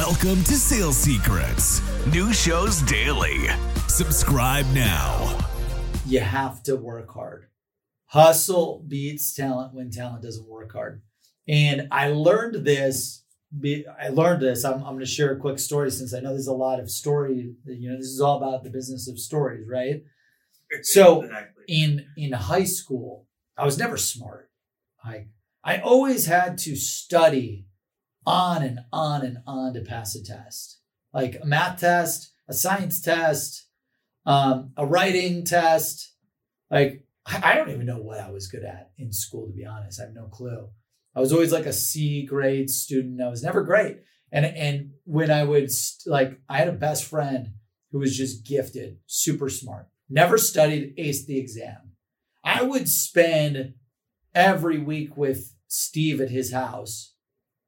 Welcome to Sales Secrets. New shows daily. Subscribe now. You have to work hard. Hustle beats talent when talent doesn't work hard. And I learned this. I learned this. I'm, I'm going to share a quick story since I know there's a lot of story. You know, this is all about the business of stories, right? So in in high school, I was never smart. I I always had to study on and on and on to pass a test, like a math test, a science test, um, a writing test. Like I don't even know what I was good at in school, to be honest. I have no clue. I was always like a C grade student. I was never great. And and when I would like, I had a best friend who was just gifted, super smart, never studied, aced the exam. I would spend every week with Steve at his house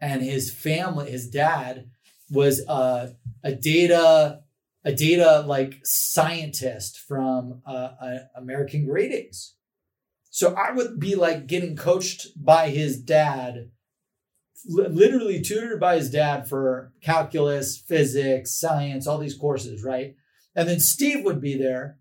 and his family, his dad was a, a data a data like scientist from uh, uh, American Greetings. So I would be like getting coached by his dad, literally tutored by his dad for calculus, physics, science, all these courses, right? And then Steve would be there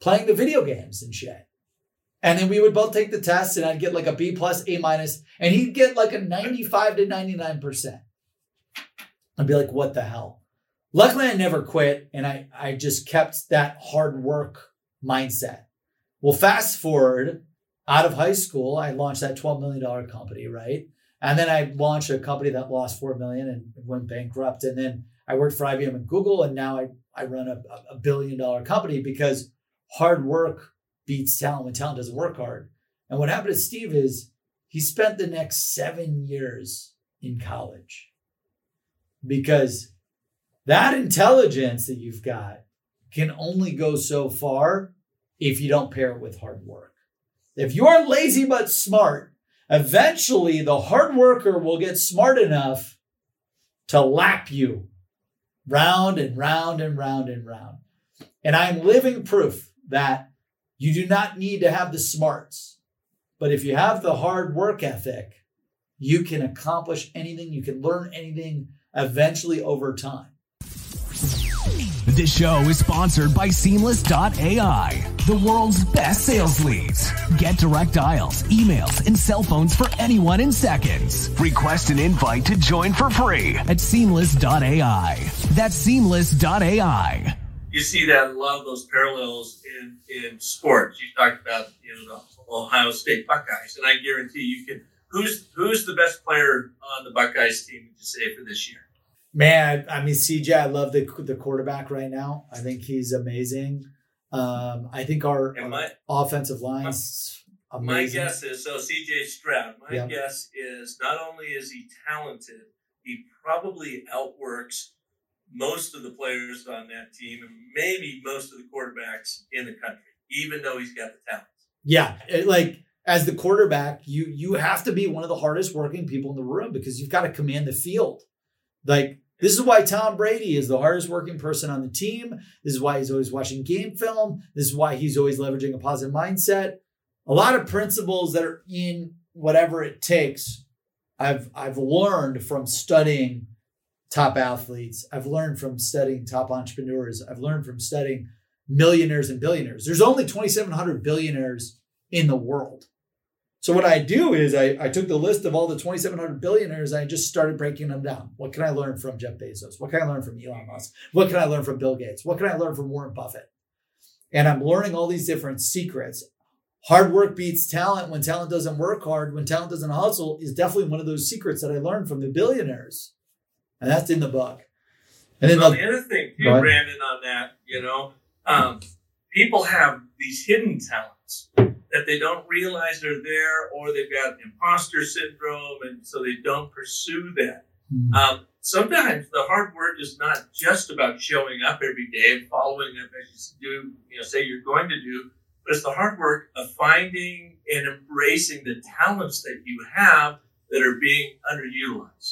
playing the video games and shit. And then we would both take the test and I'd get like a B plus, A minus, and he'd get like a 95 to 99%. I'd be like, what the hell? Luckily, I never quit and I, I just kept that hard work mindset. Well, fast forward out of high school, I launched that $12 million company, right? And then I launched a company that lost 4 million and went bankrupt. And then I worked for IBM and Google. And now I, I run a, a billion dollar company because hard work beats talent when talent doesn't work hard. And what happened to Steve is he spent the next seven years in college because that intelligence that you've got can only go so far if you don't pair it with hard work. If you're lazy but smart, eventually the hard worker will get smart enough to lap you round and round and round and round. And I'm living proof that you do not need to have the smarts. But if you have the hard work ethic, you can accomplish anything, you can learn anything eventually over time. This show is sponsored by Seamless.ai, the world's best sales leads. Get direct dials, emails, and cell phones for anyone in seconds. Request an invite to join for free at Seamless.ai. That's Seamless.ai. You see that a lot of those parallels in, in sports. You talked about you know the Ohio State Buckeyes, and I guarantee you can. Who's who's the best player on the Buckeyes team? Would you say for this year? Man, I mean CJ, I love the the quarterback right now. I think he's amazing. Um, I think our, my, our offensive lines. My guess is so. CJ Stroud. My guess is not only is he talented, he probably outworks most of the players on that team and maybe most of the quarterbacks in the country, even though he's got the talent. Yeah, it, like as the quarterback, you you have to be one of the hardest working people in the room because you've got to command the field. Like this is why Tom Brady is the hardest working person on the team. This is why he's always watching game film. This is why he's always leveraging a positive mindset. A lot of principles that are in whatever it takes. I've I've learned from studying top athletes. I've learned from studying top entrepreneurs. I've learned from studying millionaires and billionaires. There's only 2,700 billionaires in the world. So what I do is I, I took the list of all the 2,700 billionaires I just started breaking them down. What can I learn from Jeff Bezos? What can I learn from Elon Musk? What can I learn from Bill Gates? What can I learn from Warren Buffett? And I'm learning all these different secrets. Hard work beats talent when talent doesn't work hard, when talent doesn't hustle is definitely one of those secrets that I learned from the billionaires. And that's in the book. And then well, the, the other thing, too, Brandon, on that, you know, um, people have these hidden talents that they don't realize they're there, or they've got imposter syndrome, and so they don't pursue that. Mm-hmm. Um, sometimes the hard work is not just about showing up every day and following up as you do, you know, say you're going to do, but it's the hard work of finding and embracing the talents that you have that are being underutilized.